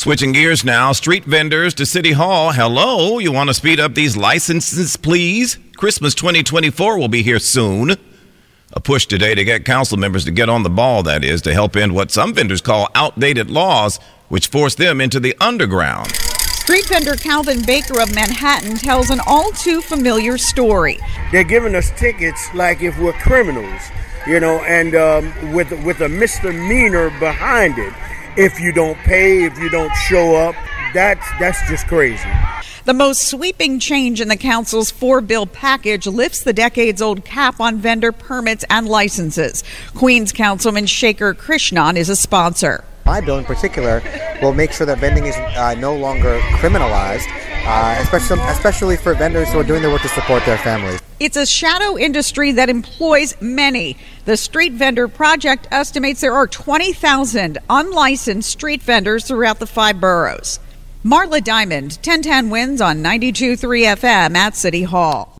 Switching gears now, street vendors to City Hall. Hello, you want to speed up these licenses, please? Christmas 2024 will be here soon. A push today to get council members to get on the ball, that is, to help end what some vendors call outdated laws, which force them into the underground. Street vendor Calvin Baker of Manhattan tells an all too familiar story. They're giving us tickets like if we're criminals, you know, and um, with with a misdemeanor behind it. If you don't pay, if you don't show up, that's that's just crazy. The most sweeping change in the council's four bill package lifts the decades old cap on vendor permits and licenses. Queens Councilman Shekar Krishnan is a sponsor. My bill in particular will make sure that vending is uh, no longer criminalized, uh, especially, especially for vendors who are doing their work to support their families. It's a shadow industry that employs many. The Street Vendor Project estimates there are 20,000 unlicensed street vendors throughout the five boroughs. Marla Diamond, 1010 WINS on 92.3 FM at City Hall.